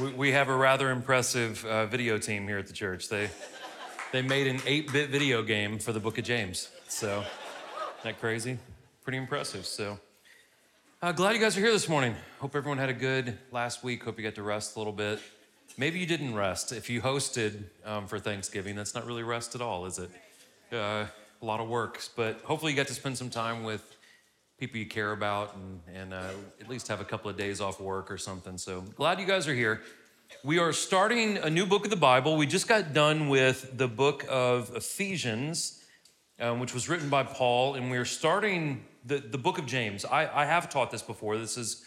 We, we have a rather impressive uh, video team here at the church. They, they made an 8 bit video game for the book of James. So, that crazy? Pretty impressive. So, uh, glad you guys are here this morning. Hope everyone had a good last week. Hope you got to rest a little bit. Maybe you didn't rest. If you hosted um, for Thanksgiving, that's not really rest at all, is it? Uh, a lot of work, but hopefully you got to spend some time with people you care about and, and uh, at least have a couple of days off work or something. So glad you guys are here. We are starting a new book of the Bible. We just got done with the book of Ephesians, um, which was written by Paul, and we're starting the, the book of James. I, I have taught this before. This is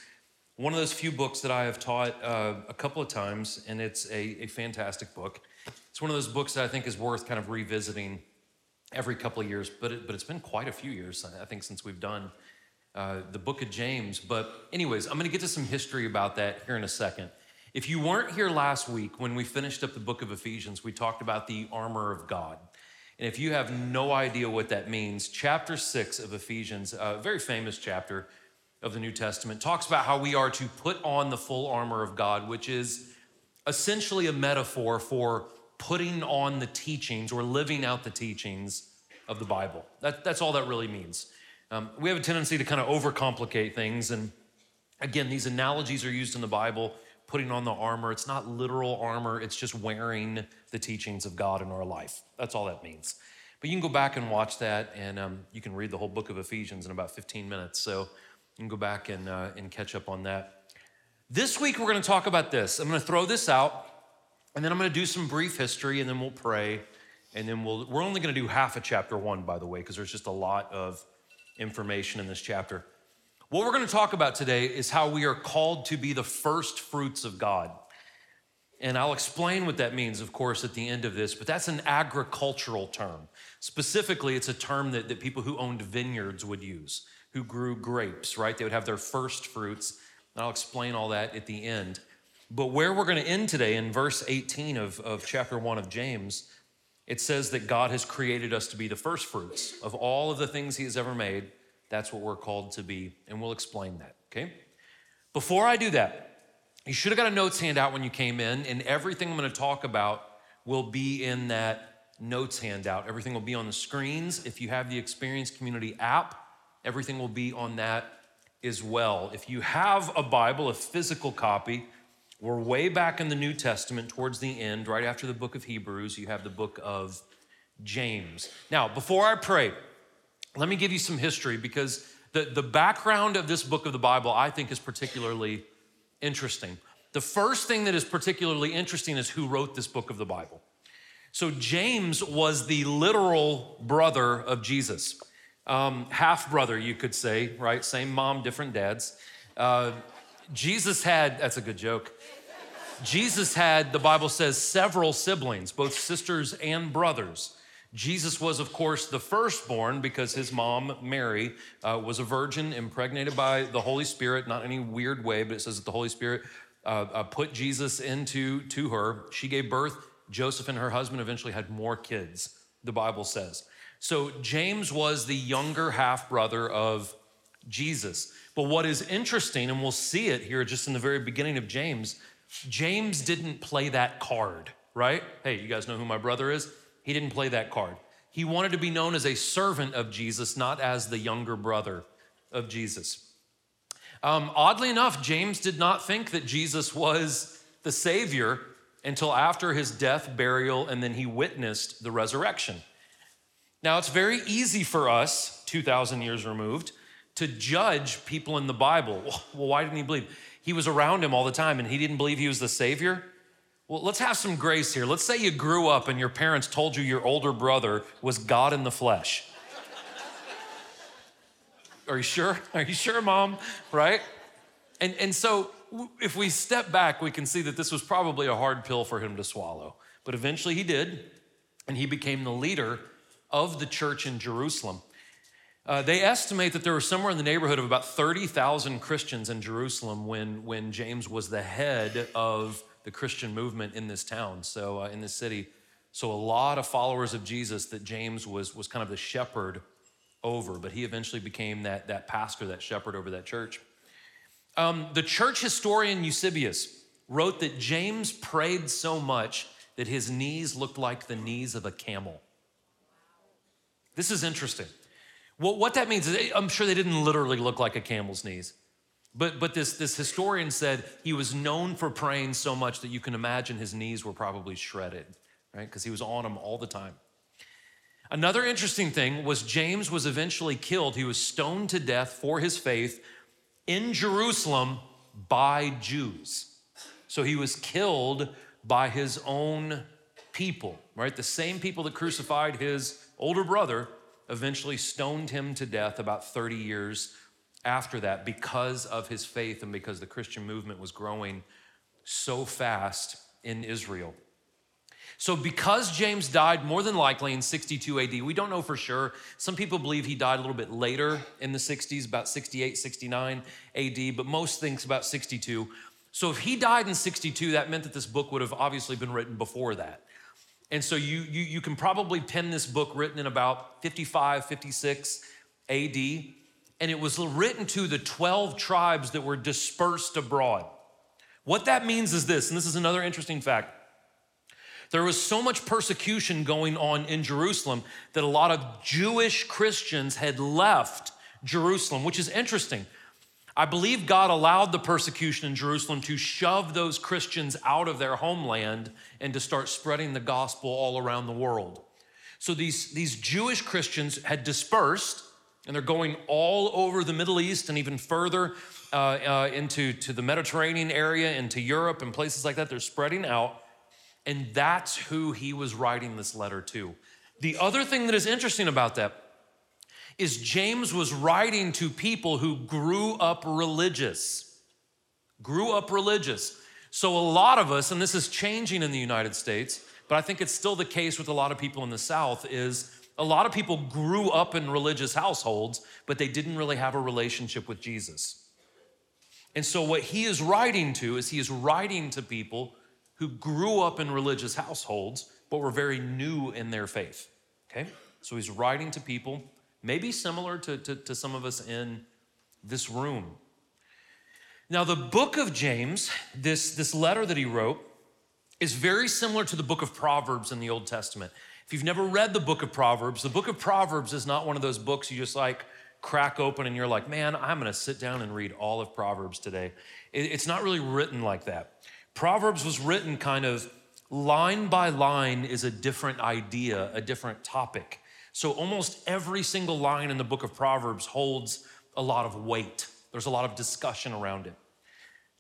one of those few books that I have taught uh, a couple of times, and it's a, a fantastic book. It's one of those books that I think is worth kind of revisiting every couple of years, but, it, but it's been quite a few years, I think, since we've done uh, the book of James. But, anyways, I'm going to get to some history about that here in a second. If you weren't here last week when we finished up the book of Ephesians, we talked about the armor of God. And if you have no idea what that means, chapter six of Ephesians, a very famous chapter of the New Testament, talks about how we are to put on the full armor of God, which is essentially a metaphor for putting on the teachings or living out the teachings of the Bible. That, that's all that really means. Um, we have a tendency to kind of overcomplicate things. And again, these analogies are used in the Bible putting on the armor. It's not literal armor, it's just wearing the teachings of God in our life. That's all that means. But you can go back and watch that, and um, you can read the whole book of Ephesians in about 15 minutes. So you can go back and, uh, and catch up on that. This week, we're going to talk about this. I'm going to throw this out, and then I'm going to do some brief history, and then we'll pray. And then we'll, we're only going to do half of chapter one, by the way, because there's just a lot of information in this chapter. What we're going to talk about today is how we are called to be the first fruits of God. And I'll explain what that means, of course, at the end of this, but that's an agricultural term. Specifically, it's a term that, that people who owned vineyards would use, who grew grapes, right? They would have their first fruits. And I'll explain all that at the end. But where we're going to end today in verse 18 of, of chapter 1 of James, it says that God has created us to be the first fruits of all of the things He has ever made. That's what we're called to be, and we'll explain that, okay? Before I do that, you should have got a notes handout when you came in, and everything I'm gonna talk about will be in that notes handout. Everything will be on the screens. If you have the Experience Community app, everything will be on that as well. If you have a Bible, a physical copy, we're way back in the New Testament, towards the end, right after the book of Hebrews, you have the book of James. Now, before I pray, let me give you some history because the, the background of this book of the Bible, I think, is particularly interesting. The first thing that is particularly interesting is who wrote this book of the Bible. So, James was the literal brother of Jesus, um, half brother, you could say, right? Same mom, different dads. Uh, Jesus had, that's a good joke. Jesus had, the Bible says, several siblings, both sisters and brothers. Jesus was, of course, the firstborn because his mom, Mary, uh, was a virgin impregnated by the Holy Spirit, not any weird way, but it says that the Holy Spirit uh, uh, put Jesus into to her. She gave birth. Joseph and her husband eventually had more kids, the Bible says. So James was the younger half brother of Jesus. But what is interesting, and we'll see it here just in the very beginning of James, James didn't play that card, right? Hey, you guys know who my brother is? He didn't play that card. He wanted to be known as a servant of Jesus, not as the younger brother of Jesus. Um, oddly enough, James did not think that Jesus was the Savior until after his death, burial, and then he witnessed the resurrection. Now, it's very easy for us, 2,000 years removed, to judge people in the Bible. Well, why didn't he believe? He was around him all the time and he didn't believe he was the Savior. Well, let's have some grace here. Let's say you grew up and your parents told you your older brother was God in the flesh. Are you sure? Are you sure, mom? Right? And, and so if we step back, we can see that this was probably a hard pill for him to swallow. But eventually he did, and he became the leader of the church in Jerusalem. Uh, they estimate that there were somewhere in the neighborhood of about 30,000 Christians in Jerusalem when, when James was the head of the Christian movement in this town, so uh, in this city. So a lot of followers of Jesus that James was, was kind of the shepherd over, but he eventually became that, that pastor, that shepherd over that church. Um, the church historian Eusebius wrote that James prayed so much that his knees looked like the knees of a camel. This is interesting. Well, what that means is, eh, I'm sure they didn't literally look like a camel's knees. But, but this, this historian said he was known for praying so much that you can imagine his knees were probably shredded, right? Because he was on them all the time. Another interesting thing was James was eventually killed. He was stoned to death for his faith in Jerusalem by Jews. So he was killed by his own people, right? The same people that crucified his older brother eventually stoned him to death about 30 years after that because of his faith and because the Christian movement was growing so fast in Israel. So, because James died more than likely in 62 AD, we don't know for sure. Some people believe he died a little bit later in the 60s, about 68, 69 AD, but most think about 62. So, if he died in 62, that meant that this book would have obviously been written before that. And so, you, you, you can probably pen this book written in about 55, 56 AD and it was written to the 12 tribes that were dispersed abroad. What that means is this, and this is another interesting fact. There was so much persecution going on in Jerusalem that a lot of Jewish Christians had left Jerusalem, which is interesting. I believe God allowed the persecution in Jerusalem to shove those Christians out of their homeland and to start spreading the gospel all around the world. So these, these Jewish Christians had dispersed and they're going all over the Middle East and even further uh, uh, into to the Mediterranean area, into Europe and places like that. They're spreading out. And that's who he was writing this letter to. The other thing that is interesting about that is James was writing to people who grew up religious. Grew up religious. So, a lot of us, and this is changing in the United States, but I think it's still the case with a lot of people in the South, is a lot of people grew up in religious households, but they didn't really have a relationship with Jesus. And so, what he is writing to is he is writing to people who grew up in religious households, but were very new in their faith. Okay? So, he's writing to people, maybe similar to, to, to some of us in this room. Now, the book of James, this, this letter that he wrote, is very similar to the book of Proverbs in the Old Testament. If you've never read the book of Proverbs, the book of Proverbs is not one of those books you just like crack open and you're like, man, I'm gonna sit down and read all of Proverbs today. It's not really written like that. Proverbs was written kind of line by line is a different idea, a different topic. So almost every single line in the book of Proverbs holds a lot of weight. There's a lot of discussion around it.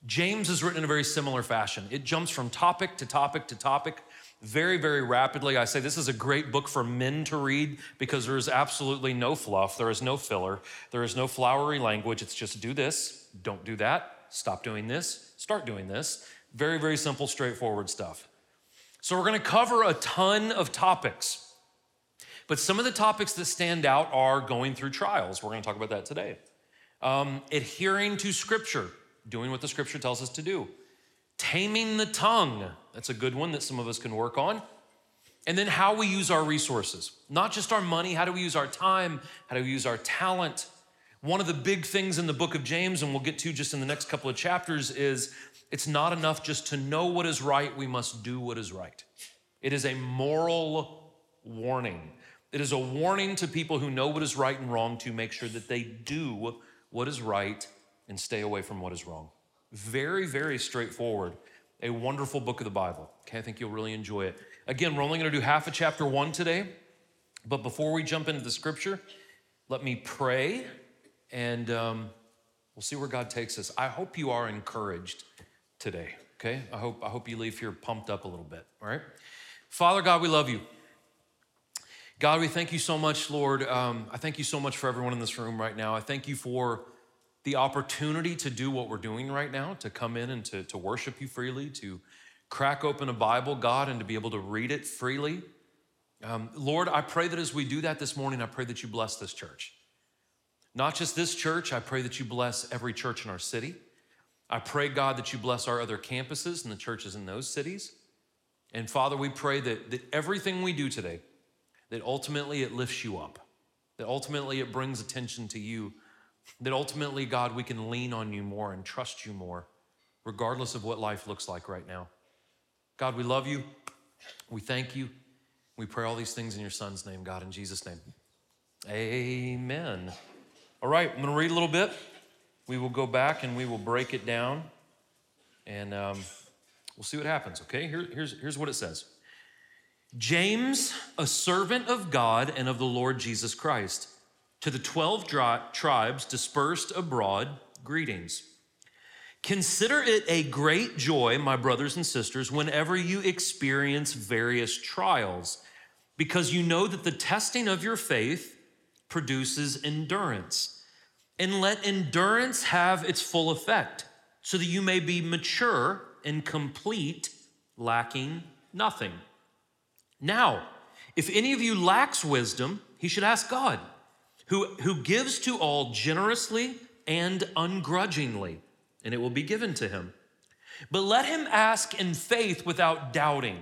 James is written in a very similar fashion. It jumps from topic to topic to topic very, very rapidly. I say this is a great book for men to read because there is absolutely no fluff, there is no filler, there is no flowery language. It's just do this, don't do that, stop doing this, start doing this. Very, very simple, straightforward stuff. So, we're gonna cover a ton of topics. But some of the topics that stand out are going through trials. We're gonna talk about that today. Um, adhering to Scripture, doing what the Scripture tells us to do. Taming the tongue, that's a good one that some of us can work on. And then how we use our resources, not just our money, how do we use our time, how do we use our talent. One of the big things in the book of James, and we'll get to just in the next couple of chapters, is it's not enough just to know what is right, we must do what is right. It is a moral warning. It is a warning to people who know what is right and wrong to make sure that they do what is right and stay away from what is wrong. Very, very straightforward a wonderful book of the Bible. Okay, I think you'll really enjoy it. Again, we're only going to do half of chapter one today, but before we jump into the scripture, let me pray and um, we'll see where God takes us. I hope you are encouraged today. Okay, I hope I hope you leave here pumped up a little bit. All right, Father God, we love you. God, we thank you so much, Lord. Um, I thank you so much for everyone in this room right now. I thank you for the opportunity to do what we're doing right now, to come in and to, to worship you freely, to crack open a Bible, God, and to be able to read it freely. Um, Lord, I pray that as we do that this morning, I pray that you bless this church. Not just this church, I pray that you bless every church in our city. I pray, God, that you bless our other campuses and the churches in those cities. And Father, we pray that, that everything we do today, that ultimately it lifts you up, that ultimately it brings attention to you that ultimately, God, we can lean on you more and trust you more regardless of what life looks like right now. God, we love you. We thank you. We pray all these things in your son's name, God, in Jesus' name. Amen. All right, I'm going to read a little bit. We will go back and we will break it down and um, we'll see what happens, okay? Here, here's, here's what it says James, a servant of God and of the Lord Jesus Christ, to the 12 dri- tribes dispersed abroad, greetings. Consider it a great joy, my brothers and sisters, whenever you experience various trials, because you know that the testing of your faith produces endurance. And let endurance have its full effect, so that you may be mature and complete, lacking nothing. Now, if any of you lacks wisdom, he should ask God, who, who gives to all generously and ungrudgingly and it will be given to him. But let him ask in faith without doubting.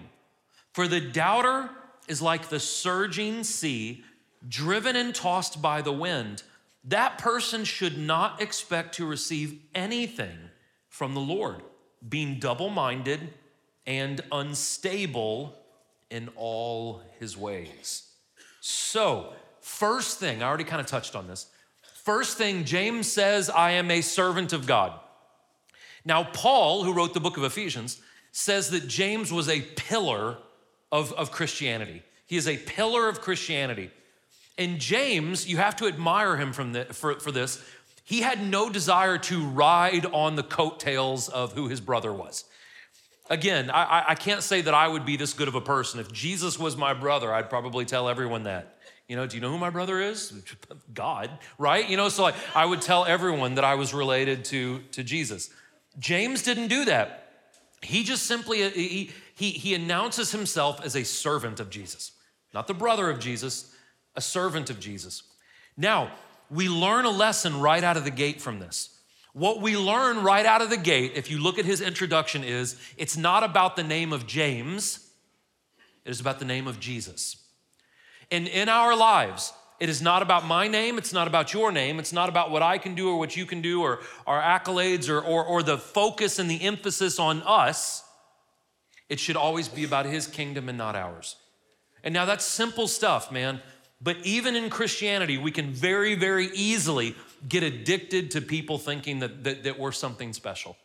For the doubter is like the surging sea, driven and tossed by the wind. That person should not expect to receive anything from the Lord, being double minded and unstable in all his ways. So, first thing, I already kind of touched on this. First thing, James says, I am a servant of God. Now, Paul, who wrote the book of Ephesians, says that James was a pillar of, of Christianity. He is a pillar of Christianity. And James, you have to admire him from the, for, for this. He had no desire to ride on the coattails of who his brother was. Again, I, I can't say that I would be this good of a person. If Jesus was my brother, I'd probably tell everyone that. You know, do you know who my brother is? God, right? You know, so like I would tell everyone that I was related to, to Jesus. James didn't do that. He just simply uh, he, he, he announces himself as a servant of Jesus, not the brother of Jesus, a servant of Jesus. Now, we learn a lesson right out of the gate from this. What we learn right out of the gate, if you look at his introduction, is it's not about the name of James, it is about the name of Jesus. And in our lives, it is not about my name. It's not about your name. It's not about what I can do or what you can do or our accolades or, or, or the focus and the emphasis on us. It should always be about his kingdom and not ours. And now that's simple stuff, man. But even in Christianity, we can very, very easily get addicted to people thinking that, that, that we're something special.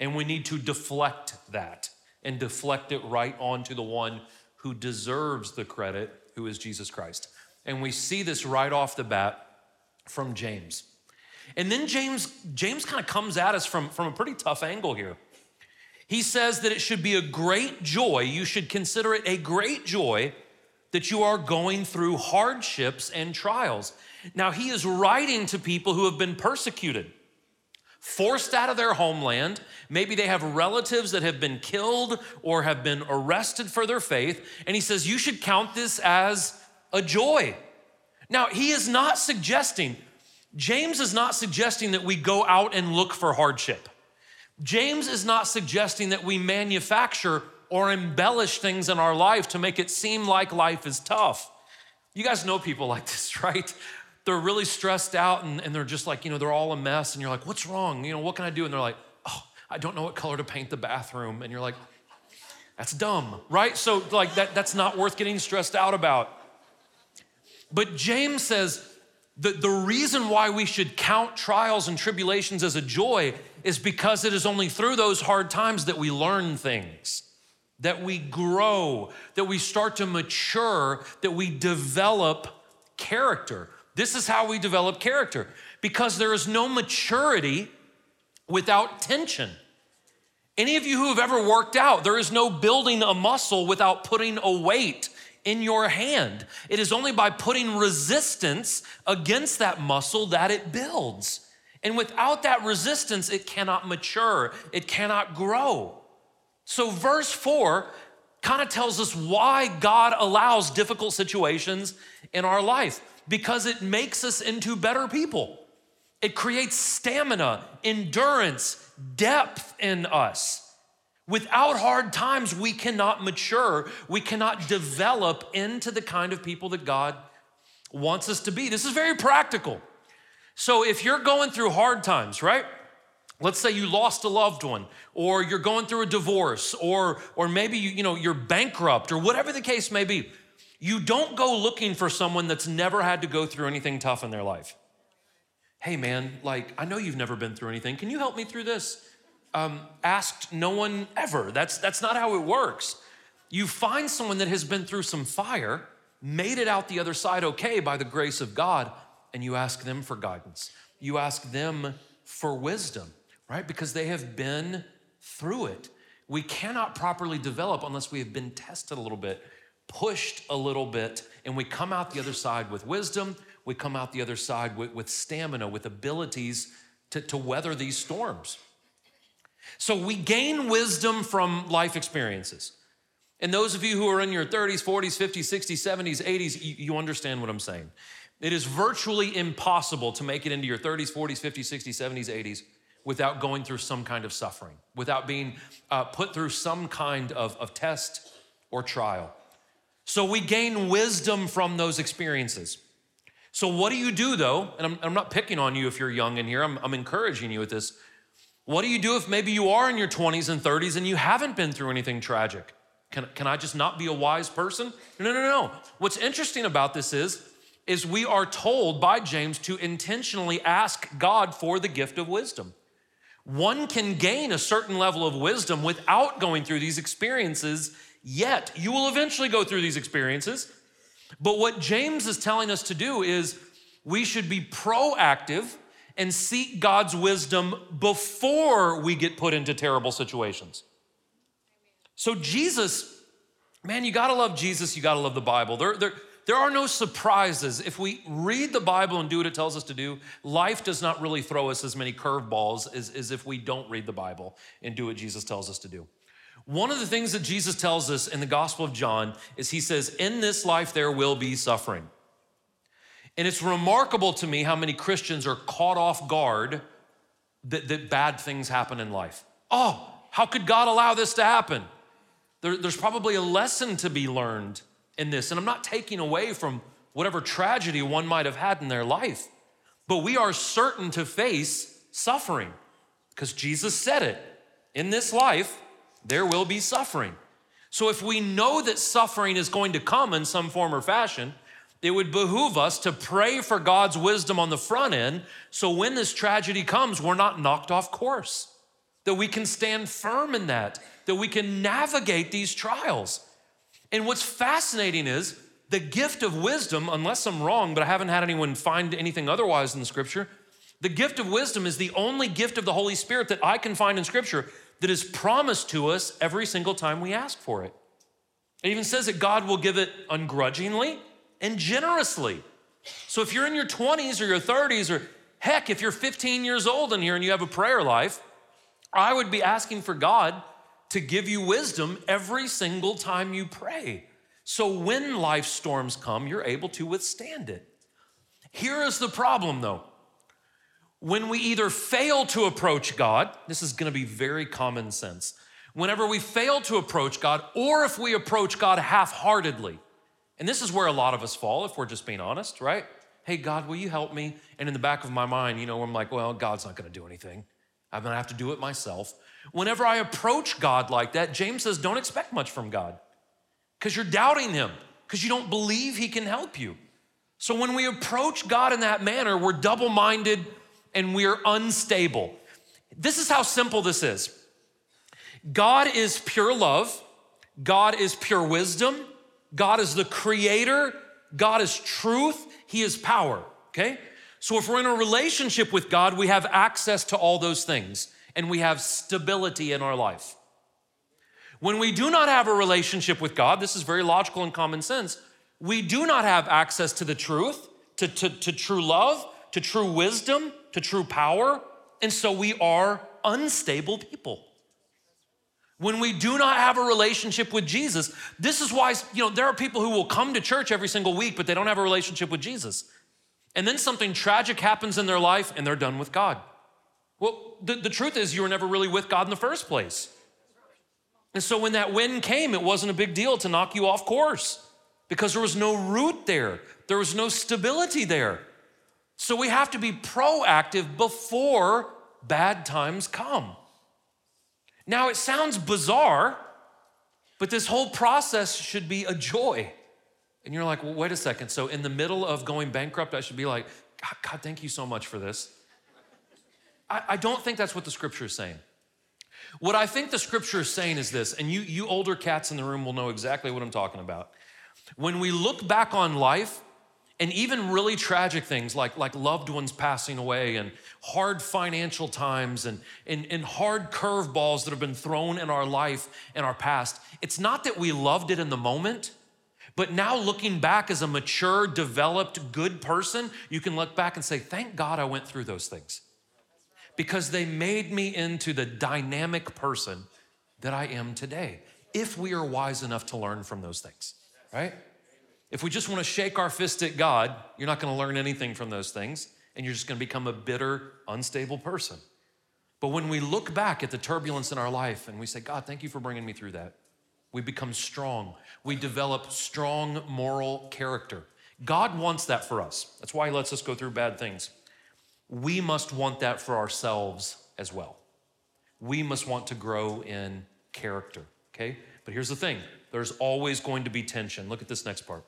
And we need to deflect that and deflect it right onto the one who deserves the credit, who is Jesus Christ. And we see this right off the bat from James. And then James, James kind of comes at us from, from a pretty tough angle here. He says that it should be a great joy, you should consider it a great joy that you are going through hardships and trials. Now, he is writing to people who have been persecuted, forced out of their homeland. Maybe they have relatives that have been killed or have been arrested for their faith. And he says, You should count this as a joy. Now, he is not suggesting, James is not suggesting that we go out and look for hardship. James is not suggesting that we manufacture or embellish things in our life to make it seem like life is tough. You guys know people like this, right? They're really stressed out and, and they're just like, you know, they're all a mess. And you're like, what's wrong? You know, what can I do? And they're like, oh, I don't know what color to paint the bathroom. And you're like, that's dumb, right? So, like, that, that's not worth getting stressed out about. But James says that the reason why we should count trials and tribulations as a joy is because it is only through those hard times that we learn things, that we grow, that we start to mature, that we develop character. This is how we develop character because there is no maturity without tension. Any of you who have ever worked out, there is no building a muscle without putting a weight in your hand. It is only by putting resistance against that muscle that it builds. And without that resistance, it cannot mature, it cannot grow. So, verse four kind of tells us why God allows difficult situations in our life because it makes us into better people. It creates stamina, endurance, depth in us. Without hard times, we cannot mature. We cannot develop into the kind of people that God wants us to be. This is very practical. So if you're going through hard times, right? Let's say you lost a loved one, or you're going through a divorce, or, or maybe you, you know, you're bankrupt, or whatever the case may be. You don't go looking for someone that's never had to go through anything tough in their life. Hey, man, like, I know you've never been through anything. Can you help me through this? Um, asked no one ever. That's, that's not how it works. You find someone that has been through some fire, made it out the other side okay by the grace of God, and you ask them for guidance. You ask them for wisdom right? Because they have been through it. We cannot properly develop unless we have been tested a little bit, pushed a little bit, and we come out the other side with wisdom. We come out the other side with, with stamina, with abilities to, to weather these storms. So we gain wisdom from life experiences. And those of you who are in your 30s, 40s, 50s, 60s, 70s, 80s, you, you understand what I'm saying. It is virtually impossible to make it into your 30s, 40s, 50s, 60s, 70s, 80s without going through some kind of suffering, without being uh, put through some kind of, of test or trial. So we gain wisdom from those experiences. So, what do you do though? And I'm, I'm not picking on you if you're young in here, I'm, I'm encouraging you with this. What do you do if maybe you are in your 20s and 30s and you haven't been through anything tragic? Can, can I just not be a wise person? No, no, no. What's interesting about this is, is we are told by James to intentionally ask God for the gift of wisdom one can gain a certain level of wisdom without going through these experiences yet. You will eventually go through these experiences. But what James is telling us to do is we should be proactive and seek God's wisdom before we get put into terrible situations. So, Jesus, man, you gotta love Jesus, you gotta love the Bible. There, there, there are no surprises. If we read the Bible and do what it tells us to do, life does not really throw us as many curveballs as, as if we don't read the Bible and do what Jesus tells us to do. One of the things that Jesus tells us in the Gospel of John is he says, In this life there will be suffering. And it's remarkable to me how many Christians are caught off guard that, that bad things happen in life. Oh, how could God allow this to happen? There, there's probably a lesson to be learned in this. And I'm not taking away from whatever tragedy one might have had in their life, but we are certain to face suffering because Jesus said it. In this life, there will be suffering. So if we know that suffering is going to come in some form or fashion, it would behoove us to pray for God's wisdom on the front end so when this tragedy comes, we're not knocked off course, that we can stand firm in that, that we can navigate these trials. And what's fascinating is the gift of wisdom, unless I'm wrong, but I haven't had anyone find anything otherwise in the scripture, the gift of wisdom is the only gift of the Holy Spirit that I can find in scripture that is promised to us every single time we ask for it. It even says that God will give it ungrudgingly and generously. So if you're in your 20s or your 30s, or heck, if you're 15 years old in here and you have a prayer life, I would be asking for God to give you wisdom every single time you pray. So when life storms come, you're able to withstand it. Here is the problem though. When we either fail to approach God, this is gonna be very common sense. Whenever we fail to approach God, or if we approach God half heartedly, and this is where a lot of us fall, if we're just being honest, right? Hey, God, will you help me? And in the back of my mind, you know, I'm like, well, God's not gonna do anything. I'm gonna have to do it myself. Whenever I approach God like that, James says, don't expect much from God because you're doubting Him, because you don't believe He can help you. So when we approach God in that manner, we're double minded and we're unstable. This is how simple this is God is pure love, God is pure wisdom, God is the creator, God is truth, He is power, okay? So if we're in a relationship with God, we have access to all those things and we have stability in our life. When we do not have a relationship with God, this is very logical and common sense, we do not have access to the truth, to, to, to true love, to true wisdom, to true power, and so we are unstable people. When we do not have a relationship with Jesus, this is why, you know, there are people who will come to church every single week, but they don't have a relationship with Jesus. And then something tragic happens in their life and they're done with God. Well, the, the truth is, you were never really with God in the first place. And so when that wind came, it wasn't a big deal to knock you off course because there was no root there, there was no stability there. So we have to be proactive before bad times come. Now, it sounds bizarre, but this whole process should be a joy. And you're like, well, wait a second. So, in the middle of going bankrupt, I should be like, God, God thank you so much for this. I, I don't think that's what the scripture is saying. What I think the scripture is saying is this, and you, you older cats in the room will know exactly what I'm talking about. When we look back on life, and even really tragic things like, like loved ones passing away and hard financial times and, and, and hard curveballs that have been thrown in our life in our past, it's not that we loved it in the moment, but now looking back as a mature, developed, good person, you can look back and say, Thank God I went through those things because they made me into the dynamic person that I am today, if we are wise enough to learn from those things, right? If we just want to shake our fist at God, you're not going to learn anything from those things, and you're just going to become a bitter, unstable person. But when we look back at the turbulence in our life and we say, God, thank you for bringing me through that, we become strong. We develop strong moral character. God wants that for us. That's why He lets us go through bad things we must want that for ourselves as well. We must want to grow in character, okay? But here's the thing there's always going to be tension. Look at this next part.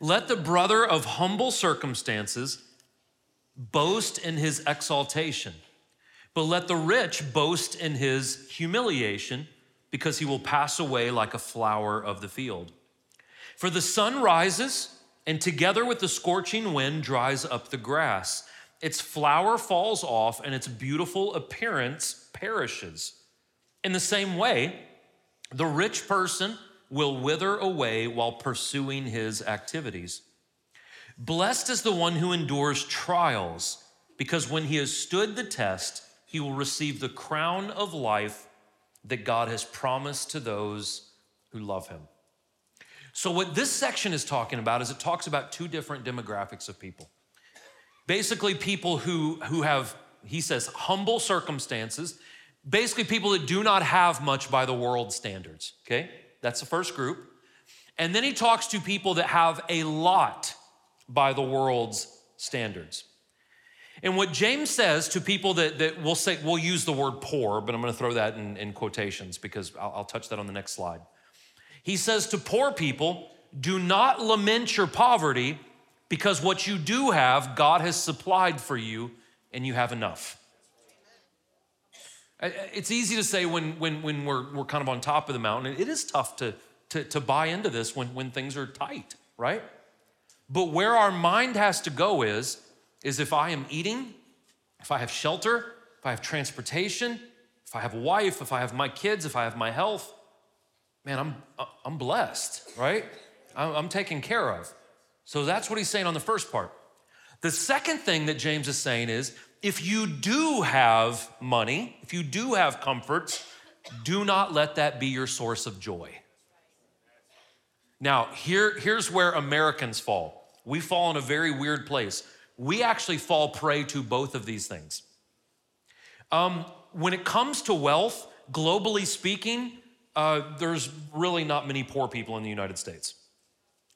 Let the brother of humble circumstances boast in his exaltation, but let the rich boast in his humiliation, because he will pass away like a flower of the field. For the sun rises and together with the scorching wind dries up the grass. Its flower falls off, and its beautiful appearance perishes. In the same way, the rich person will wither away while pursuing his activities. Blessed is the one who endures trials, because when he has stood the test, he will receive the crown of life that God has promised to those who love him. So, what this section is talking about is it talks about two different demographics of people. Basically, people who, who have, he says, humble circumstances, basically, people that do not have much by the world standards, okay? That's the first group. And then he talks to people that have a lot by the world's standards. And what James says to people that, that will say, we'll use the word poor, but I'm gonna throw that in, in quotations because I'll, I'll touch that on the next slide. He says to poor people, do not lament your poverty because what you do have, God has supplied for you and you have enough. It's easy to say when, when, when we're, we're kind of on top of the mountain. It is tough to, to, to buy into this when, when things are tight, right? But where our mind has to go is, is if I am eating, if I have shelter, if I have transportation, if I have a wife, if I have my kids, if I have my health, man, I'm, uh, I'm blessed, right? I'm taken care of. So that's what he's saying on the first part. The second thing that James is saying is if you do have money, if you do have comforts, do not let that be your source of joy. Now, here, here's where Americans fall. We fall in a very weird place. We actually fall prey to both of these things. Um, when it comes to wealth, globally speaking, uh, there's really not many poor people in the United States.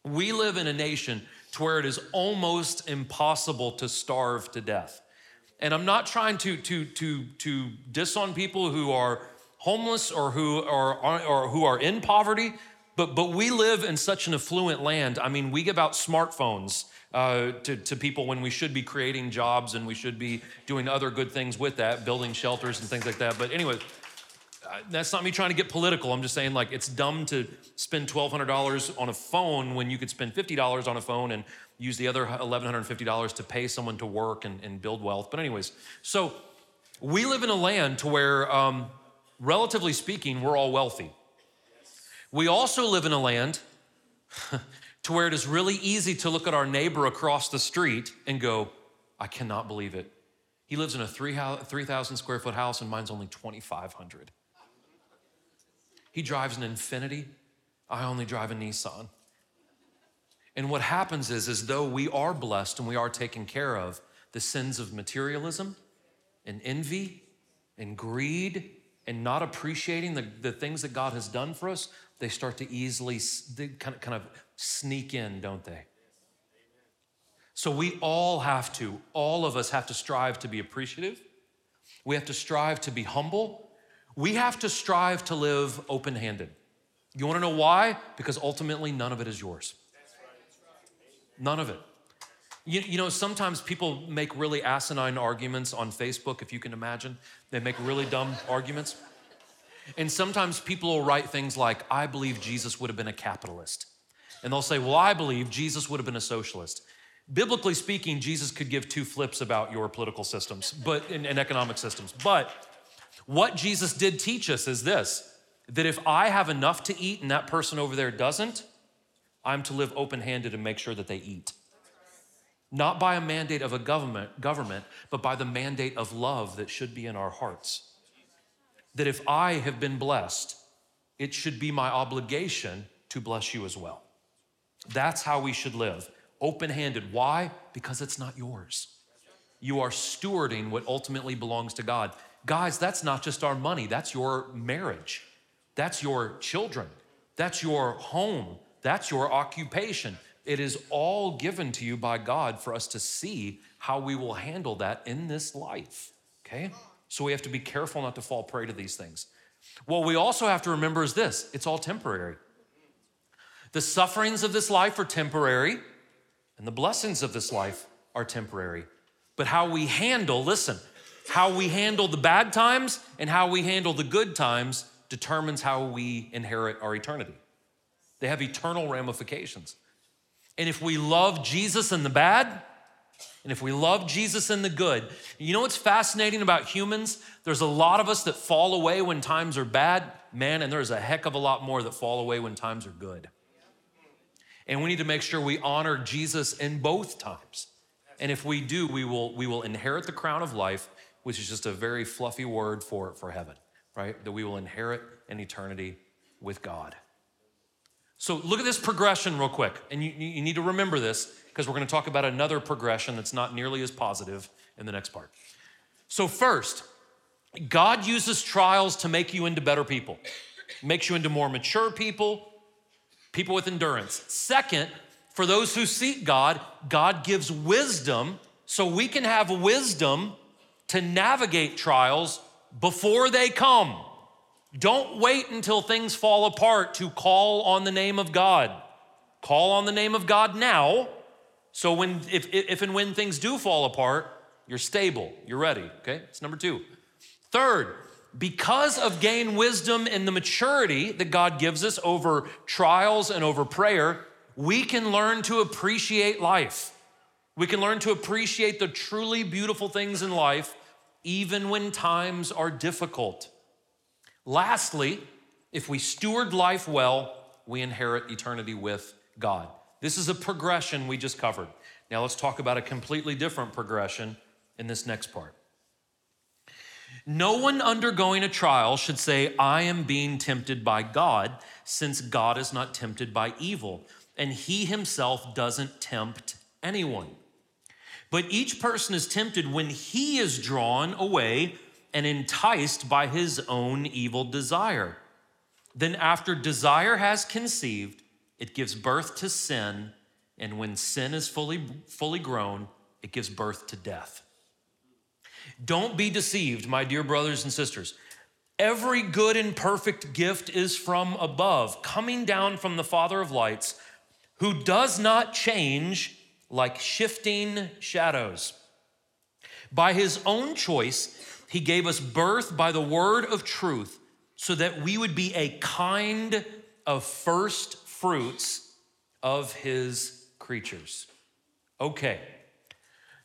We live in a nation to where it is almost impossible to starve to death. And I'm not trying to, to, to, to diss on people who are homeless or who are, or who are in poverty, but, but we live in such an affluent land. I mean, we give out smartphones uh, to, to people when we should be creating jobs and we should be doing other good things with that, building shelters and things like that. But anyway, that's not me trying to get political. I'm just saying, like, it's dumb to spend $1,200 on a phone when you could spend $50 on a phone and use the other $1,150 to pay someone to work and, and build wealth. But, anyways, so we live in a land to where, um, relatively speaking, we're all wealthy. We also live in a land to where it is really easy to look at our neighbor across the street and go, I cannot believe it. He lives in a 3,000 square foot house and mine's only 2,500. He drives an Infiniti. I only drive a Nissan. And what happens is, as though we are blessed and we are taken care of, the sins of materialism and envy and greed and not appreciating the, the things that God has done for us, they start to easily they kind, of, kind of sneak in, don't they? So we all have to, all of us have to strive to be appreciative. We have to strive to be humble. We have to strive to live open handed. You wanna know why? Because ultimately, none of it is yours. None of it. You, you, know, sometimes people make really asinine arguments on Facebook, if you can imagine. They make really dumb arguments. And sometimes people will write things like, I believe Jesus would have been a capitalist. And they'll say, Well, I believe Jesus would have been a socialist. Biblically speaking, Jesus could give two flips about your political systems, but in, in economic systems. But what Jesus did teach us is this that if I have enough to eat and that person over there doesn't, I'm to live open handed and make sure that they eat. Not by a mandate of a government, government, but by the mandate of love that should be in our hearts. That if I have been blessed, it should be my obligation to bless you as well. That's how we should live open handed. Why? Because it's not yours. You are stewarding what ultimately belongs to God. Guys, that's not just our money, that's your marriage, that's your children, that's your home, that's your occupation. It is all given to you by God for us to see how we will handle that in this life, okay? So we have to be careful not to fall prey to these things. What we also have to remember is this it's all temporary. The sufferings of this life are temporary, and the blessings of this life are temporary. But how we handle, listen, how we handle the bad times and how we handle the good times determines how we inherit our eternity. They have eternal ramifications. And if we love Jesus in the bad, and if we love Jesus in the good, you know what's fascinating about humans? There's a lot of us that fall away when times are bad, man, and there's a heck of a lot more that fall away when times are good. And we need to make sure we honor Jesus in both times. And if we do, we will, we will inherit the crown of life, which is just a very fluffy word for, for heaven, right? That we will inherit an eternity with God. So look at this progression real quick. And you, you need to remember this because we're going to talk about another progression that's not nearly as positive in the next part. So, first, God uses trials to make you into better people, makes you into more mature people, people with endurance. Second, for those who seek God, God gives wisdom so we can have wisdom to navigate trials before they come. Don't wait until things fall apart to call on the name of God. Call on the name of God now. So when if, if and when things do fall apart, you're stable, you're ready. Okay? It's number two. Third, because of gain wisdom and the maturity that God gives us over trials and over prayer, we can learn to appreciate life. We can learn to appreciate the truly beautiful things in life, even when times are difficult. Lastly, if we steward life well, we inherit eternity with God. This is a progression we just covered. Now let's talk about a completely different progression in this next part. No one undergoing a trial should say, I am being tempted by God, since God is not tempted by evil, and he himself doesn't tempt anyone. But each person is tempted when he is drawn away and enticed by his own evil desire. Then, after desire has conceived, it gives birth to sin, and when sin is fully, fully grown, it gives birth to death. Don't be deceived, my dear brothers and sisters. Every good and perfect gift is from above, coming down from the Father of lights, who does not change like shifting shadows. By his own choice, he gave us birth by the word of truth so that we would be a kind of first fruits of his creatures. Okay.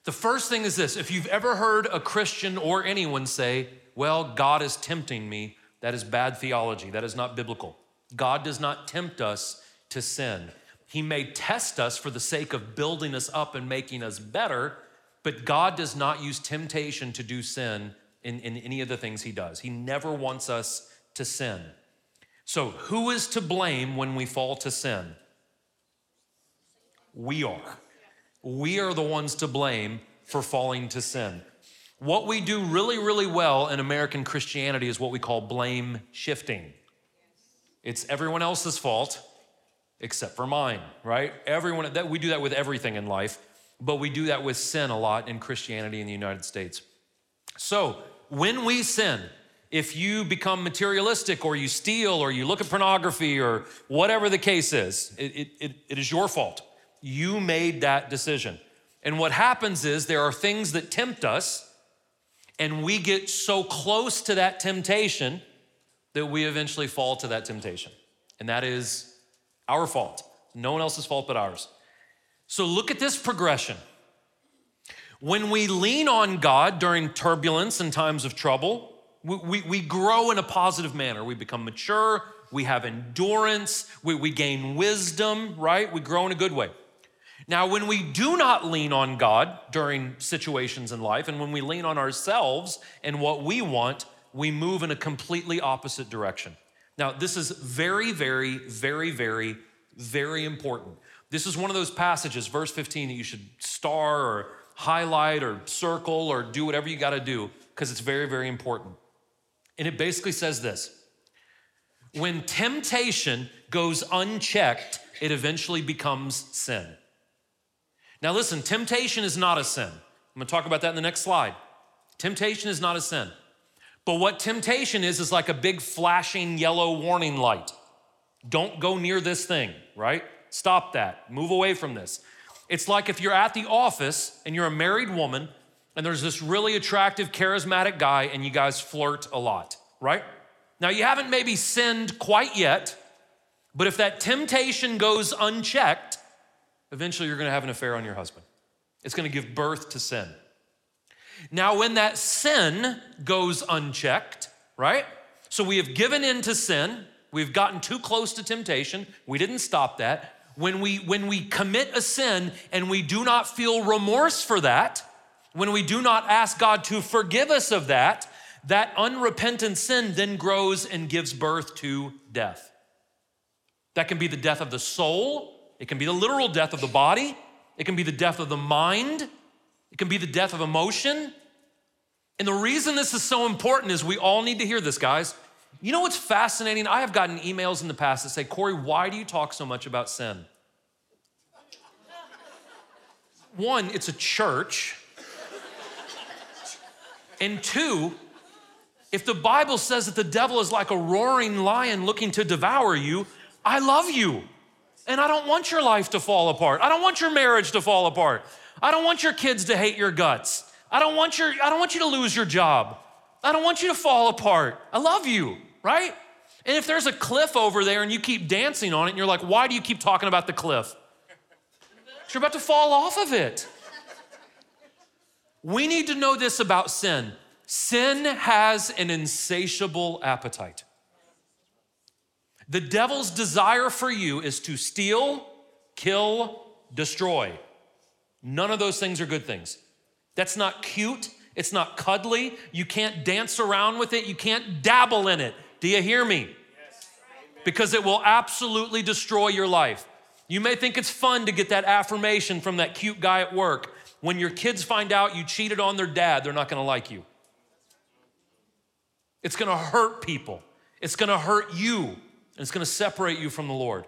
The first thing is this if you've ever heard a Christian or anyone say, Well, God is tempting me, that is bad theology. That is not biblical. God does not tempt us to sin. He may test us for the sake of building us up and making us better, but God does not use temptation to do sin in, in any of the things He does. He never wants us to sin. So, who is to blame when we fall to sin? We are we are the ones to blame for falling to sin. What we do really, really well in American Christianity is what we call blame shifting. It's everyone else's fault except for mine, right? Everyone that we do that with everything in life. but we do that with sin a lot in Christianity in the United States. So, when we sin, if you become materialistic or you steal or you look at pornography or whatever the case is, it, it, it is your fault. You made that decision. And what happens is there are things that tempt us, and we get so close to that temptation that we eventually fall to that temptation. And that is our fault. No one else's fault but ours. So look at this progression. When we lean on God during turbulence and times of trouble, we, we, we, grow in a positive manner. We become mature, we have endurance, we, we gain wisdom, right? We grow in a good way. Now, when we do not lean on God during situations in life, and when we lean on ourselves and what we want, we move in a completely opposite direction. Now, this is very, very, very, very, very important. This is one of those passages, verse 15, that you should star or highlight or circle or do whatever you got to do because it's very, very important. And it basically says this when temptation goes unchecked, it eventually becomes sin. Now, listen, temptation is not a sin. I'm gonna talk about that in the next slide. Temptation is not a sin. But what temptation is, is like a big flashing yellow warning light. Don't go near this thing, right? Stop that. Move away from this. It's like if you're at the office and you're a married woman and there's this really attractive, charismatic guy and you guys flirt a lot, right? Now, you haven't maybe sinned quite yet, but if that temptation goes unchecked, eventually you're gonna have an affair on your husband. It's gonna give birth to sin. Now, when that sin goes unchecked, right? So we have given in to sin, we've gotten too close to temptation, we didn't stop that. When we when we commit a sin and we do not feel remorse for that when we do not ask god to forgive us of that that unrepentant sin then grows and gives birth to death. That can be the death of the soul. It can be the literal death of the body. It can be the death of the mind it can be the death of emotion and the reason this is so important is we all need to hear this guys you know what's fascinating? I have gotten emails in the past that say, Corey, why do you talk so much about sin? One, it's a church. And two, if the Bible says that the devil is like a roaring lion looking to devour you, I love you. And I don't want your life to fall apart. I don't want your marriage to fall apart. I don't want your kids to hate your guts. I don't want your I don't want you to lose your job. I don't want you to fall apart. I love you, right? And if there's a cliff over there and you keep dancing on it and you're like, why do you keep talking about the cliff? You're about to fall off of it. We need to know this about sin sin has an insatiable appetite. The devil's desire for you is to steal, kill, destroy. None of those things are good things. That's not cute. It's not cuddly. You can't dance around with it. You can't dabble in it. Do you hear me? Because it will absolutely destroy your life. You may think it's fun to get that affirmation from that cute guy at work. When your kids find out you cheated on their dad, they're not gonna like you. It's gonna hurt people. It's gonna hurt you, and it's gonna separate you from the Lord.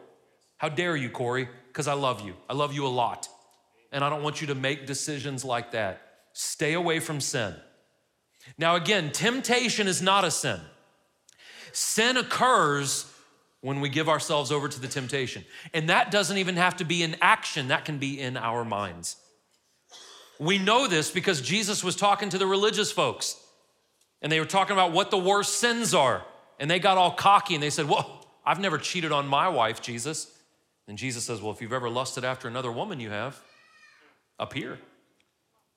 How dare you, Corey? Because I love you. I love you a lot. And I don't want you to make decisions like that. Stay away from sin. Now, again, temptation is not a sin. Sin occurs when we give ourselves over to the temptation. And that doesn't even have to be in action, that can be in our minds. We know this because Jesus was talking to the religious folks and they were talking about what the worst sins are. And they got all cocky and they said, Well, I've never cheated on my wife, Jesus. And Jesus says, Well, if you've ever lusted after another woman, you have up here.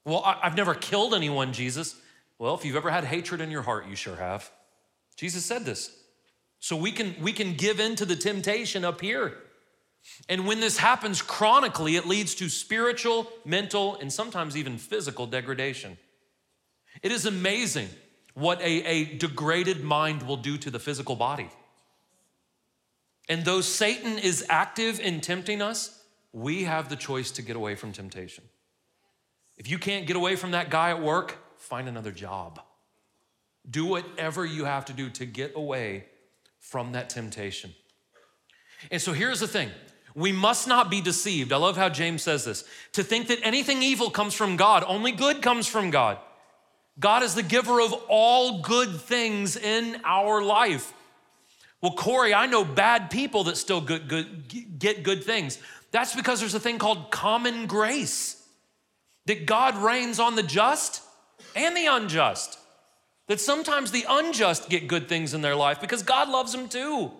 Well, I've never killed anyone, Jesus. Well, if you've ever had hatred in your heart, you sure have. Jesus said this. So we can we can give in to the temptation up here. And when this happens chronically, it leads to spiritual, mental, and sometimes even physical degradation. It is amazing what a, a degraded mind will do to the physical body. And though Satan is active in tempting us, we have the choice to get away from temptation. If you can't get away from that guy at work, find another job. Do whatever you have to do to get away from that temptation. And so here's the thing We must not be deceived. I love how James says this to think that anything evil comes from God, only good comes from God. God is the giver of all good things in our life. Well, Corey, I know bad people that still good, get good things. That's because there's a thing called common grace that God rains on the just and the unjust. That sometimes the unjust get good things in their life because God loves them too.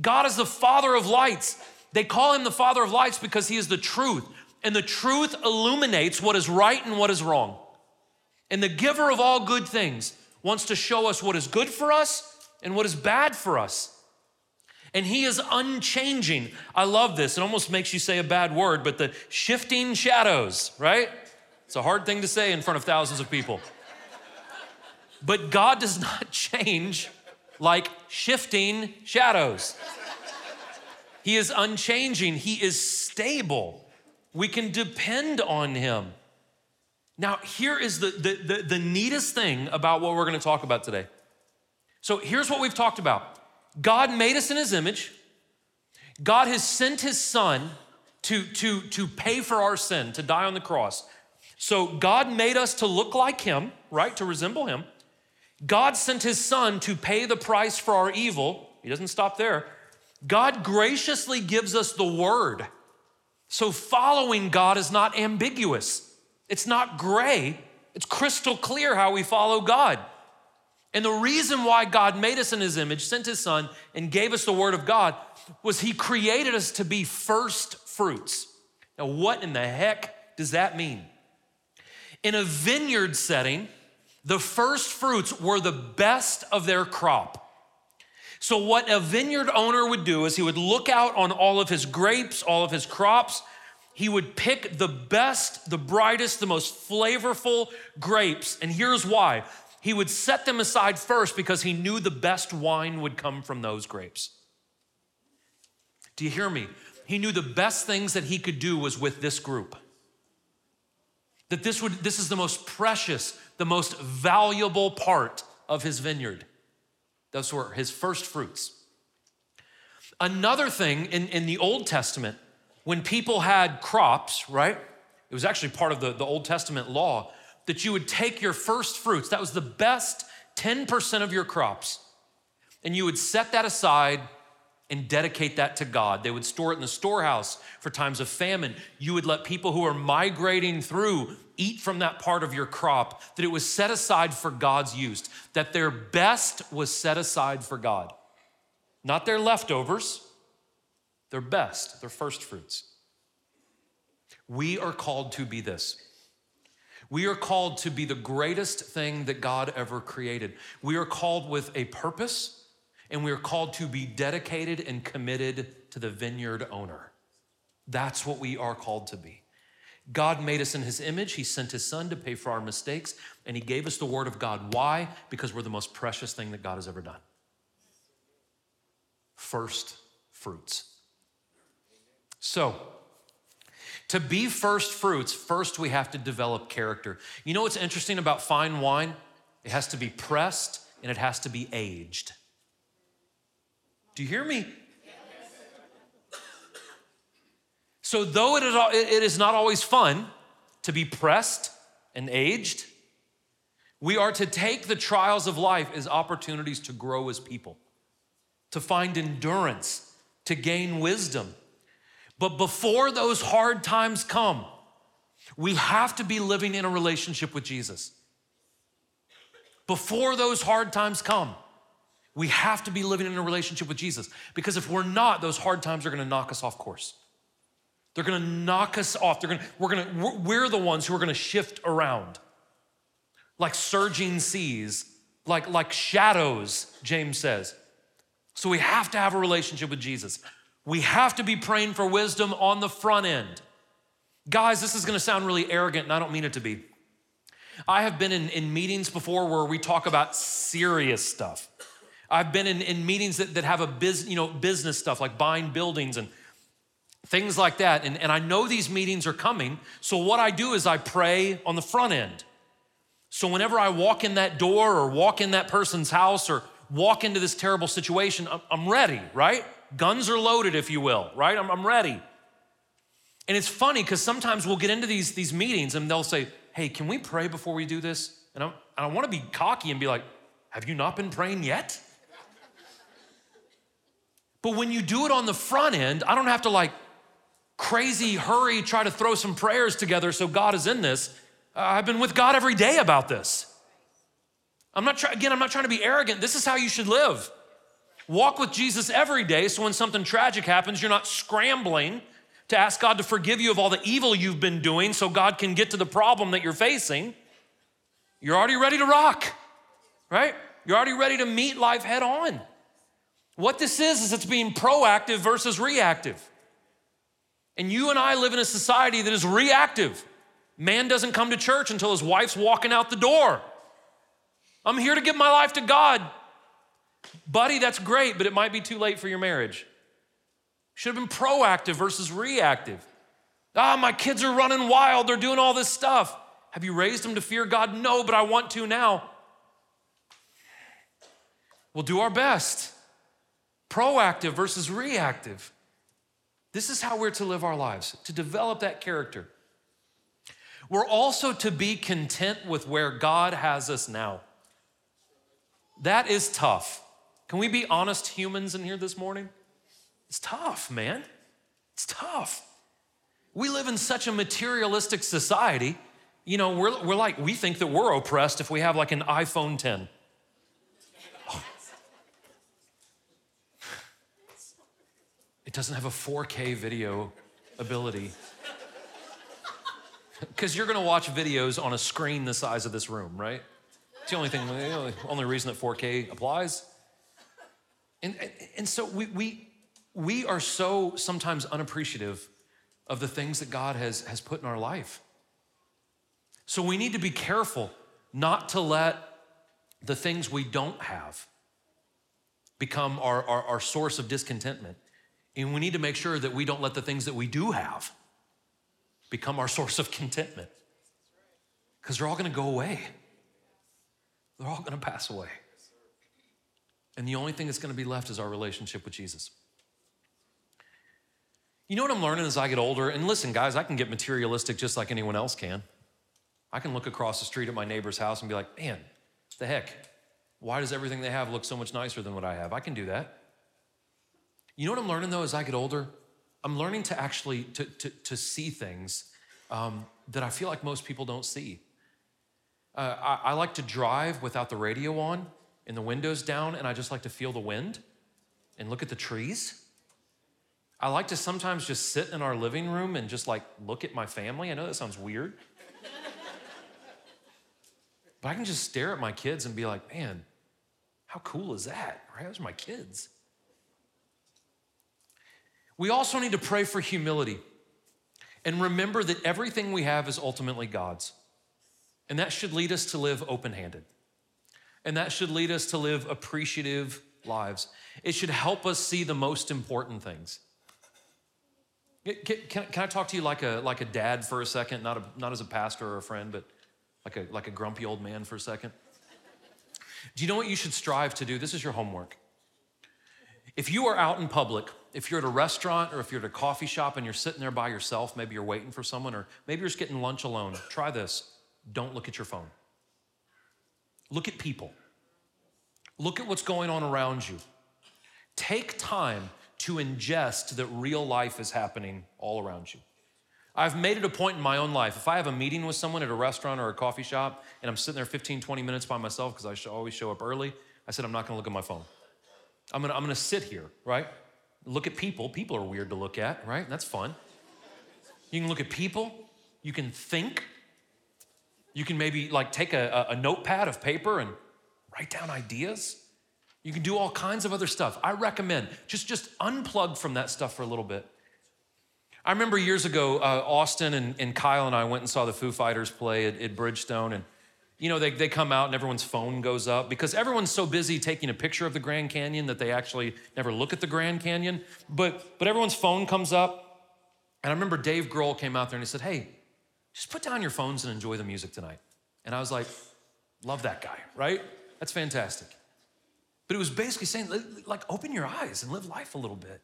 God is the Father of lights. They call him the Father of lights because he is the truth. And the truth illuminates what is right and what is wrong. And the giver of all good things wants to show us what is good for us and what is bad for us. And he is unchanging. I love this. It almost makes you say a bad word, but the shifting shadows, right? It's a hard thing to say in front of thousands of people. But God does not change like shifting shadows. He is unchanging, He is stable. We can depend on Him. Now, here is the, the, the, the neatest thing about what we're gonna talk about today. So, here's what we've talked about God made us in His image, God has sent His Son to, to, to pay for our sin, to die on the cross. So, God made us to look like Him, right? To resemble Him. God sent his son to pay the price for our evil. He doesn't stop there. God graciously gives us the word. So following God is not ambiguous, it's not gray, it's crystal clear how we follow God. And the reason why God made us in his image, sent his son, and gave us the word of God was he created us to be first fruits. Now, what in the heck does that mean? In a vineyard setting, the first fruits were the best of their crop. So, what a vineyard owner would do is he would look out on all of his grapes, all of his crops. He would pick the best, the brightest, the most flavorful grapes. And here's why he would set them aside first because he knew the best wine would come from those grapes. Do you hear me? He knew the best things that he could do was with this group. That this would this is the most precious, the most valuable part of his vineyard. Those were his first fruits. Another thing in, in the Old Testament, when people had crops, right? It was actually part of the, the Old Testament law that you would take your first fruits, that was the best 10% of your crops, and you would set that aside and dedicate that to God. They would store it in the storehouse for times of famine. You would let people who are migrating through eat from that part of your crop, that it was set aside for God's use, that their best was set aside for God. Not their leftovers, their best, their first fruits. We are called to be this. We are called to be the greatest thing that God ever created. We are called with a purpose and we are called to be dedicated and committed to the vineyard owner. That's what we are called to be. God made us in his image. He sent his son to pay for our mistakes, and he gave us the word of God. Why? Because we're the most precious thing that God has ever done. First fruits. So, to be first fruits, first we have to develop character. You know what's interesting about fine wine? It has to be pressed and it has to be aged. Do you hear me? So, though it is not always fun to be pressed and aged, we are to take the trials of life as opportunities to grow as people, to find endurance, to gain wisdom. But before those hard times come, we have to be living in a relationship with Jesus. Before those hard times come, we have to be living in a relationship with Jesus because if we're not, those hard times are going to knock us off course. They're going to knock us off. They're going to, we're going to, we're the ones who are going to shift around like surging seas, like, like shadows, James says. So we have to have a relationship with Jesus. We have to be praying for wisdom on the front end. Guys, this is to sound really arrogant, and I don't mean it to be. I have been in, in meetings before where we talk about serious stuff. I've been in, in meetings that, that have a biz, you know, business stuff like buying buildings and things like that. And, and I know these meetings are coming. So what I do is I pray on the front end. So whenever I walk in that door or walk in that person's house or walk into this terrible situation, I'm, I'm ready, right? Guns are loaded, if you will, right? I'm, I'm ready. And it's funny because sometimes we'll get into these, these meetings and they'll say, Hey, can we pray before we do this? And I'm, and I want to be cocky and be like, Have you not been praying yet? But when you do it on the front end, I don't have to like crazy hurry try to throw some prayers together so God is in this. I've been with God every day about this. I'm not trying, again, I'm not trying to be arrogant. This is how you should live. Walk with Jesus every day so when something tragic happens, you're not scrambling to ask God to forgive you of all the evil you've been doing so God can get to the problem that you're facing. You're already ready to rock, right? You're already ready to meet life head on. What this is, is it's being proactive versus reactive. And you and I live in a society that is reactive. Man doesn't come to church until his wife's walking out the door. I'm here to give my life to God. Buddy, that's great, but it might be too late for your marriage. Should have been proactive versus reactive. Ah, my kids are running wild. They're doing all this stuff. Have you raised them to fear God? No, but I want to now. We'll do our best. Proactive versus reactive. This is how we're to live our lives, to develop that character. We're also to be content with where God has us now. That is tough. Can we be honest humans in here this morning? It's tough, man. It's tough. We live in such a materialistic society. You know, we're, we're like, we think that we're oppressed if we have like an iPhone 10. It doesn't have a 4K video ability. Because you're gonna watch videos on a screen the size of this room, right? It's the only thing, the only reason that 4K applies. And, and so we, we, we are so sometimes unappreciative of the things that God has, has put in our life. So we need to be careful not to let the things we don't have become our, our, our, source of discontentment. And we need to make sure that we don't let the things that we do have become our source of contentment. Because they're all gonna go away, they're all gonna pass away. And the only thing that's gonna be left is our relationship with Jesus. You know what I'm learning as I get older? And listen, guys, I can get materialistic just like anyone else can. I can look across the street at my neighbor's house and be like, man, the heck? Why does everything they have look so much nicer than what I have? I can do that. You know what I'm learning though as I get older? I'm learning to actually to, to, to see things um, that I feel like most people don't see. Uh, I, I like to drive without the radio on and the windows down, and I just like to feel the wind and look at the trees. I like to sometimes just sit in our living room and just like look at my family. I know that sounds weird. but I can just stare at my kids and be like, man, how cool is that? Right? Those are my kids. We also need to pray for humility and remember that everything we have is ultimately God's. And that should lead us to live open handed. And that should lead us to live appreciative lives. It should help us see the most important things. Can, can, can, I talk to you like a, like a dad for a second, not, a, not as a pastor or a friend, but like a, like a grumpy old man for a second? Do you know what you should strive to do? This is your homework. If you are out in public, if you're at a restaurant or if you're at a coffee shop and you're sitting there by yourself, maybe you're waiting for someone, or maybe you're just getting lunch alone, try this. Don't look at your phone. Look at people. Look at what's going on around you. Take time to ingest that real life is happening all around you. I've made it a point in my own life. If I have a meeting with someone at a restaurant or a coffee shop and I'm sitting there 15, 20 minutes by myself because I always show up early, I said, I'm not gonna look at my phone. I'm gonna, I'm gonna sit here, right? Look at people. People are weird to look at, right? That's fun. You can look at people, you can think, you can maybe like take a, a notepad of paper and write down ideas. You can do all kinds of other stuff. I recommend just just unplug from that stuff for a little bit. I remember years ago, uh, Austin and, and, Kyle and I went and saw the Foo Fighters play at, at Bridgestone, and you know they, they come out and everyone's phone goes up because everyone's so busy taking a picture of the Grand Canyon that they actually never look at the Grand Canyon. But but everyone's phone comes up, and I remember Dave Grohl came out there and he said, "Hey, just put down your phones and enjoy the music tonight." And I was like, "Love that guy, right? That's fantastic." But it was basically saying, like, open your eyes and live life a little bit.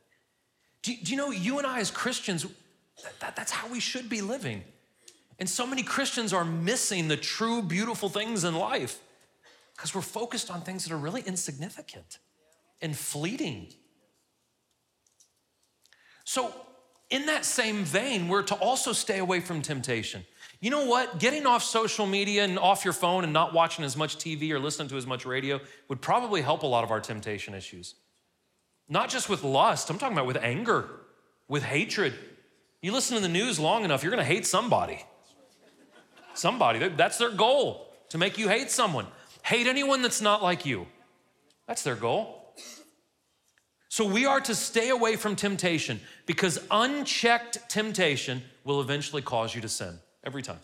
Do, do you know, you and I as Christians, that, that, that's how we should be living. And so many Christians are missing the true beautiful things in life because we're focused on things that are really insignificant and fleeting. So, in that same vein, we're to also stay away from temptation. You know what? Getting off social media and off your phone and not watching as much TV or listening to as much radio would probably help a lot of our temptation issues. Not just with lust, I'm talking about with anger, with hatred. You listen to the news long enough, you're gonna hate somebody. Somebody, that's their goal, to make you hate someone. Hate anyone that's not like you. That's their goal. So we are to stay away from temptation because unchecked temptation will eventually cause you to sin every time.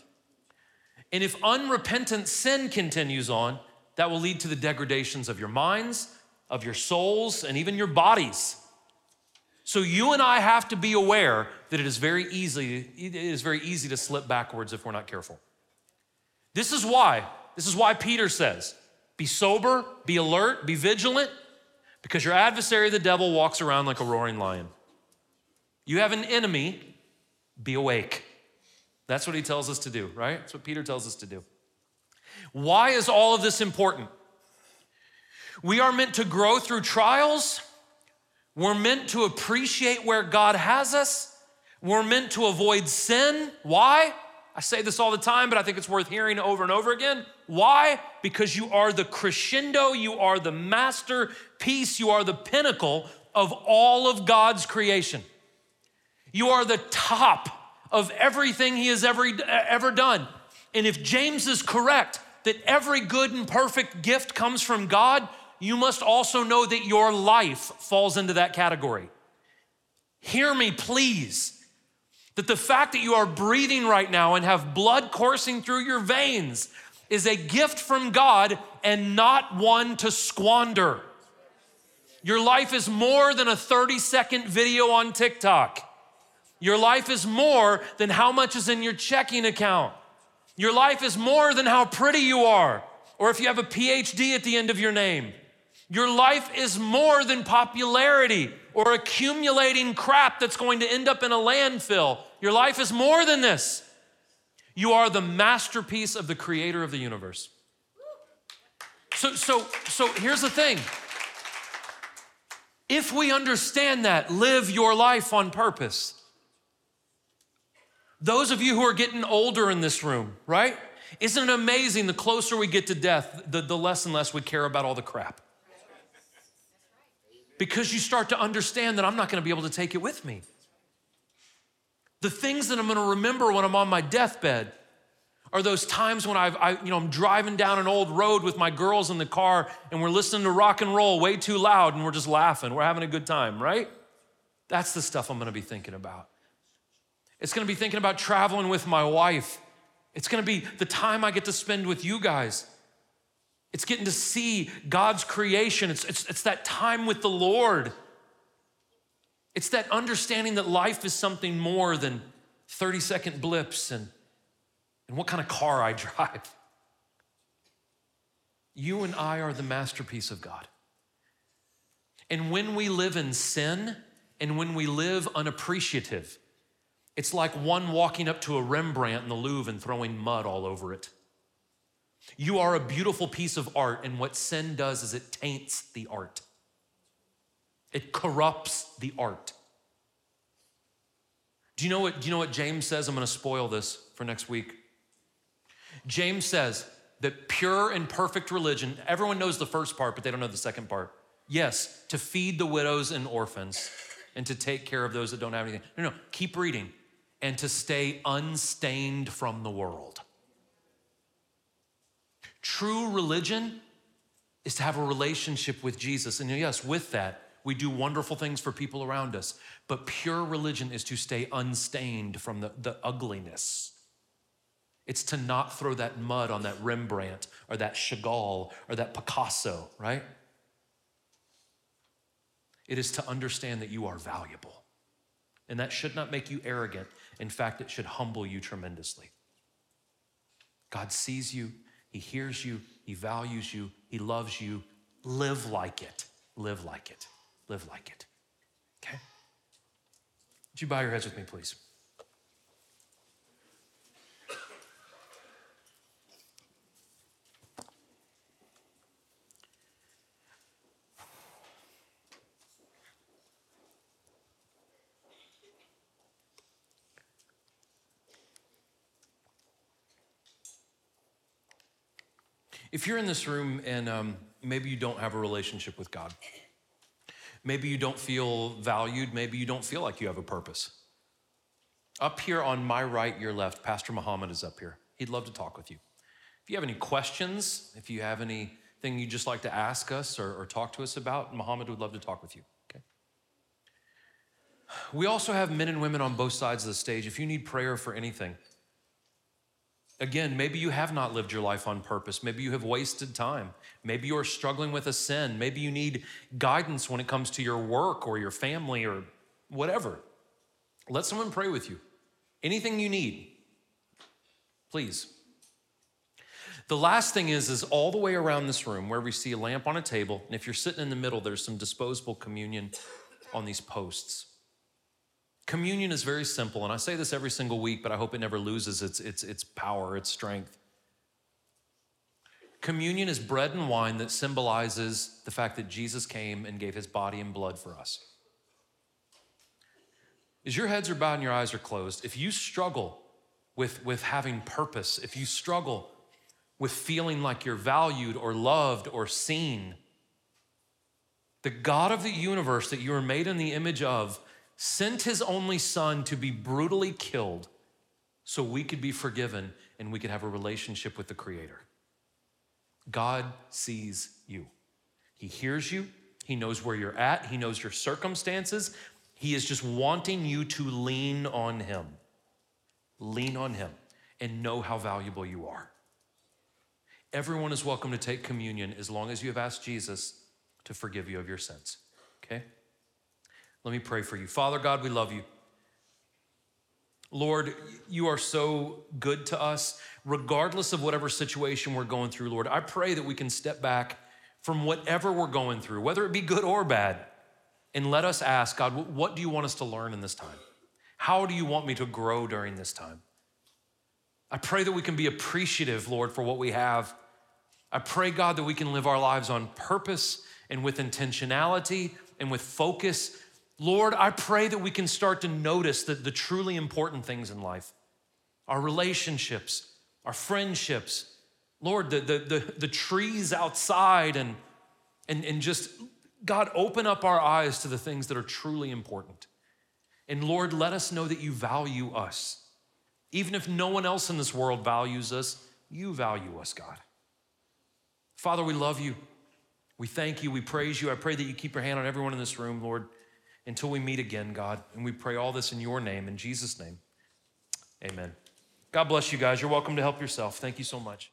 And if unrepentant sin continues on, that will lead to the degradations of your minds, of your souls, and even your bodies. So you and I have to be aware that it is very easy, it is very easy to slip backwards if we're not careful. This is why, this is why Peter says, be sober, be alert, be vigilant, because your adversary, the devil, walks around like a roaring lion. You have an enemy, be awake. That's what he tells us to do, right? That's what Peter tells us to do. Why is all of this important? We are meant to grow through trials. We're meant to appreciate where God has us. We're meant to avoid sin. Why? I say this all the time, but I think it's worth hearing over and over again. Why? Because you are the crescendo, you are the masterpiece, you are the pinnacle of all of God's creation. You are the top of everything He has ever, uh, ever done. And if James is correct that every good and perfect gift comes from God, you must also know that your life falls into that category. Hear me, please that the fact that you are breathing right now and have blood coursing through your veins is a gift from God and not one to squander. Your life is more than a 30 second video on TikTok. Your life is more than how much is in your checking account. Your life is more than how pretty you are, or if you have a PhD at the end of your name. Your life is more than popularity or accumulating crap that's going to end up in a landfill. Your life is more than this. You are the masterpiece of the creator of the universe. So, so, so here's the thing. If we understand that, live your life on purpose. Those of you who are getting older in this room, right? Isn't it amazing the closer we get to death, the, the less and less we care about all the crap? Because you start to understand that I'm not gonna be able to take it with me. The things that I'm gonna remember when I'm on my deathbed are those times when I've, I, you know, I'm driving down an old road with my girls in the car and we're listening to rock and roll way too loud and we're just laughing. We're having a good time, right? That's the stuff I'm gonna be thinking about. It's gonna be thinking about traveling with my wife. It's gonna be the time I get to spend with you guys. It's getting to see God's creation. It's, it's, it's that time with the Lord. It's that understanding that life is something more than 30 second blips and, and what kind of car I drive. You and I are the masterpiece of God. And when we live in sin and when we live unappreciative, it's like one walking up to a Rembrandt in the Louvre and throwing mud all over it. You are a beautiful piece of art, and what sin does is it taints the art. It corrupts the art. Do you know what, do you know what James says? I'm going to spoil this for next week. James says that pure and perfect religion, everyone knows the first part, but they don't know the second part. Yes, to feed the widows and orphans and to take care of those that don't have anything. No, no, keep reading. And to stay unstained from the world. True religion is to have a relationship with Jesus. And yes, with that, we do wonderful things for people around us. But pure religion is to stay unstained from the, the ugliness. It's to not throw that mud on that Rembrandt or that Chagall or that Picasso, right? It is to understand that you are valuable. And that should not make you arrogant. In fact, it should humble you tremendously. God sees you, He hears you, He values you, He loves you, live like it. Live like it. Live like it. Okay? Would you bow your heads with me, please? If you're in this room and um, maybe you don't have a relationship with God, maybe you don't feel valued, maybe you don't feel like you have a purpose. Up here on my right, your left, Pastor Muhammad is up here. He'd love to talk with you. If you have any questions, if you have anything you'd just like to ask us or, or talk to us about, Muhammad would love to talk with you. Okay. We also have men and women on both sides of the stage. If you need prayer for anything, Again, maybe you have not lived your life on purpose. Maybe you have wasted time. Maybe you are struggling with a sin. Maybe you need guidance when it comes to your work or your family or whatever. Let someone pray with you. Anything you need, please. The last thing is, is all the way around this room where we see a lamp on a table, and if you're sitting in the middle, there's some disposable communion on these posts. Communion is very simple, and I say this every single week, but I hope it never loses its, its, its power, its strength. Communion is bread and wine that symbolizes the fact that Jesus came and gave his body and blood for us. As your heads are bowed and your eyes are closed, if you struggle with, with having purpose, if you struggle with feeling like you're valued or loved or seen, the God of the universe that you are made in the image of sent his only son to be brutally killed so we could be forgiven and we could have a relationship with the Creator. God sees you. He hears you. He knows where you're at. He knows your circumstances. He is just wanting you to lean on Him. Lean on Him and know how valuable you are. Everyone is welcome to take communion as long as you have asked Jesus to forgive you of your sins. Okay? Let me pray for you. Father God, we love you. Lord, you are so good to us, regardless of whatever situation we're going through, Lord. I pray that we can step back from whatever we're going through, whether it be good or bad, and let us ask, God, what do you want us to learn in this time? How do you want me to grow during this time? I pray that we can be appreciative, Lord, for what we have. I pray, God, that we can live our lives on purpose and with intentionality and with focus Lord, I pray that we can start to notice the, the truly important things in life our relationships, our friendships. Lord, the, the, the, the trees outside, and, and, and just, God, open up our eyes to the things that are truly important. And Lord, let us know that you value us. Even if no one else in this world values us, you value us, God. Father, we love you. We thank you. We praise you. I pray that you keep your hand on everyone in this room, Lord until we meet again, God. And we pray all this in your name, in Jesus' name. Amen. God bless you guys. You're welcome to help yourself. Thank you so much.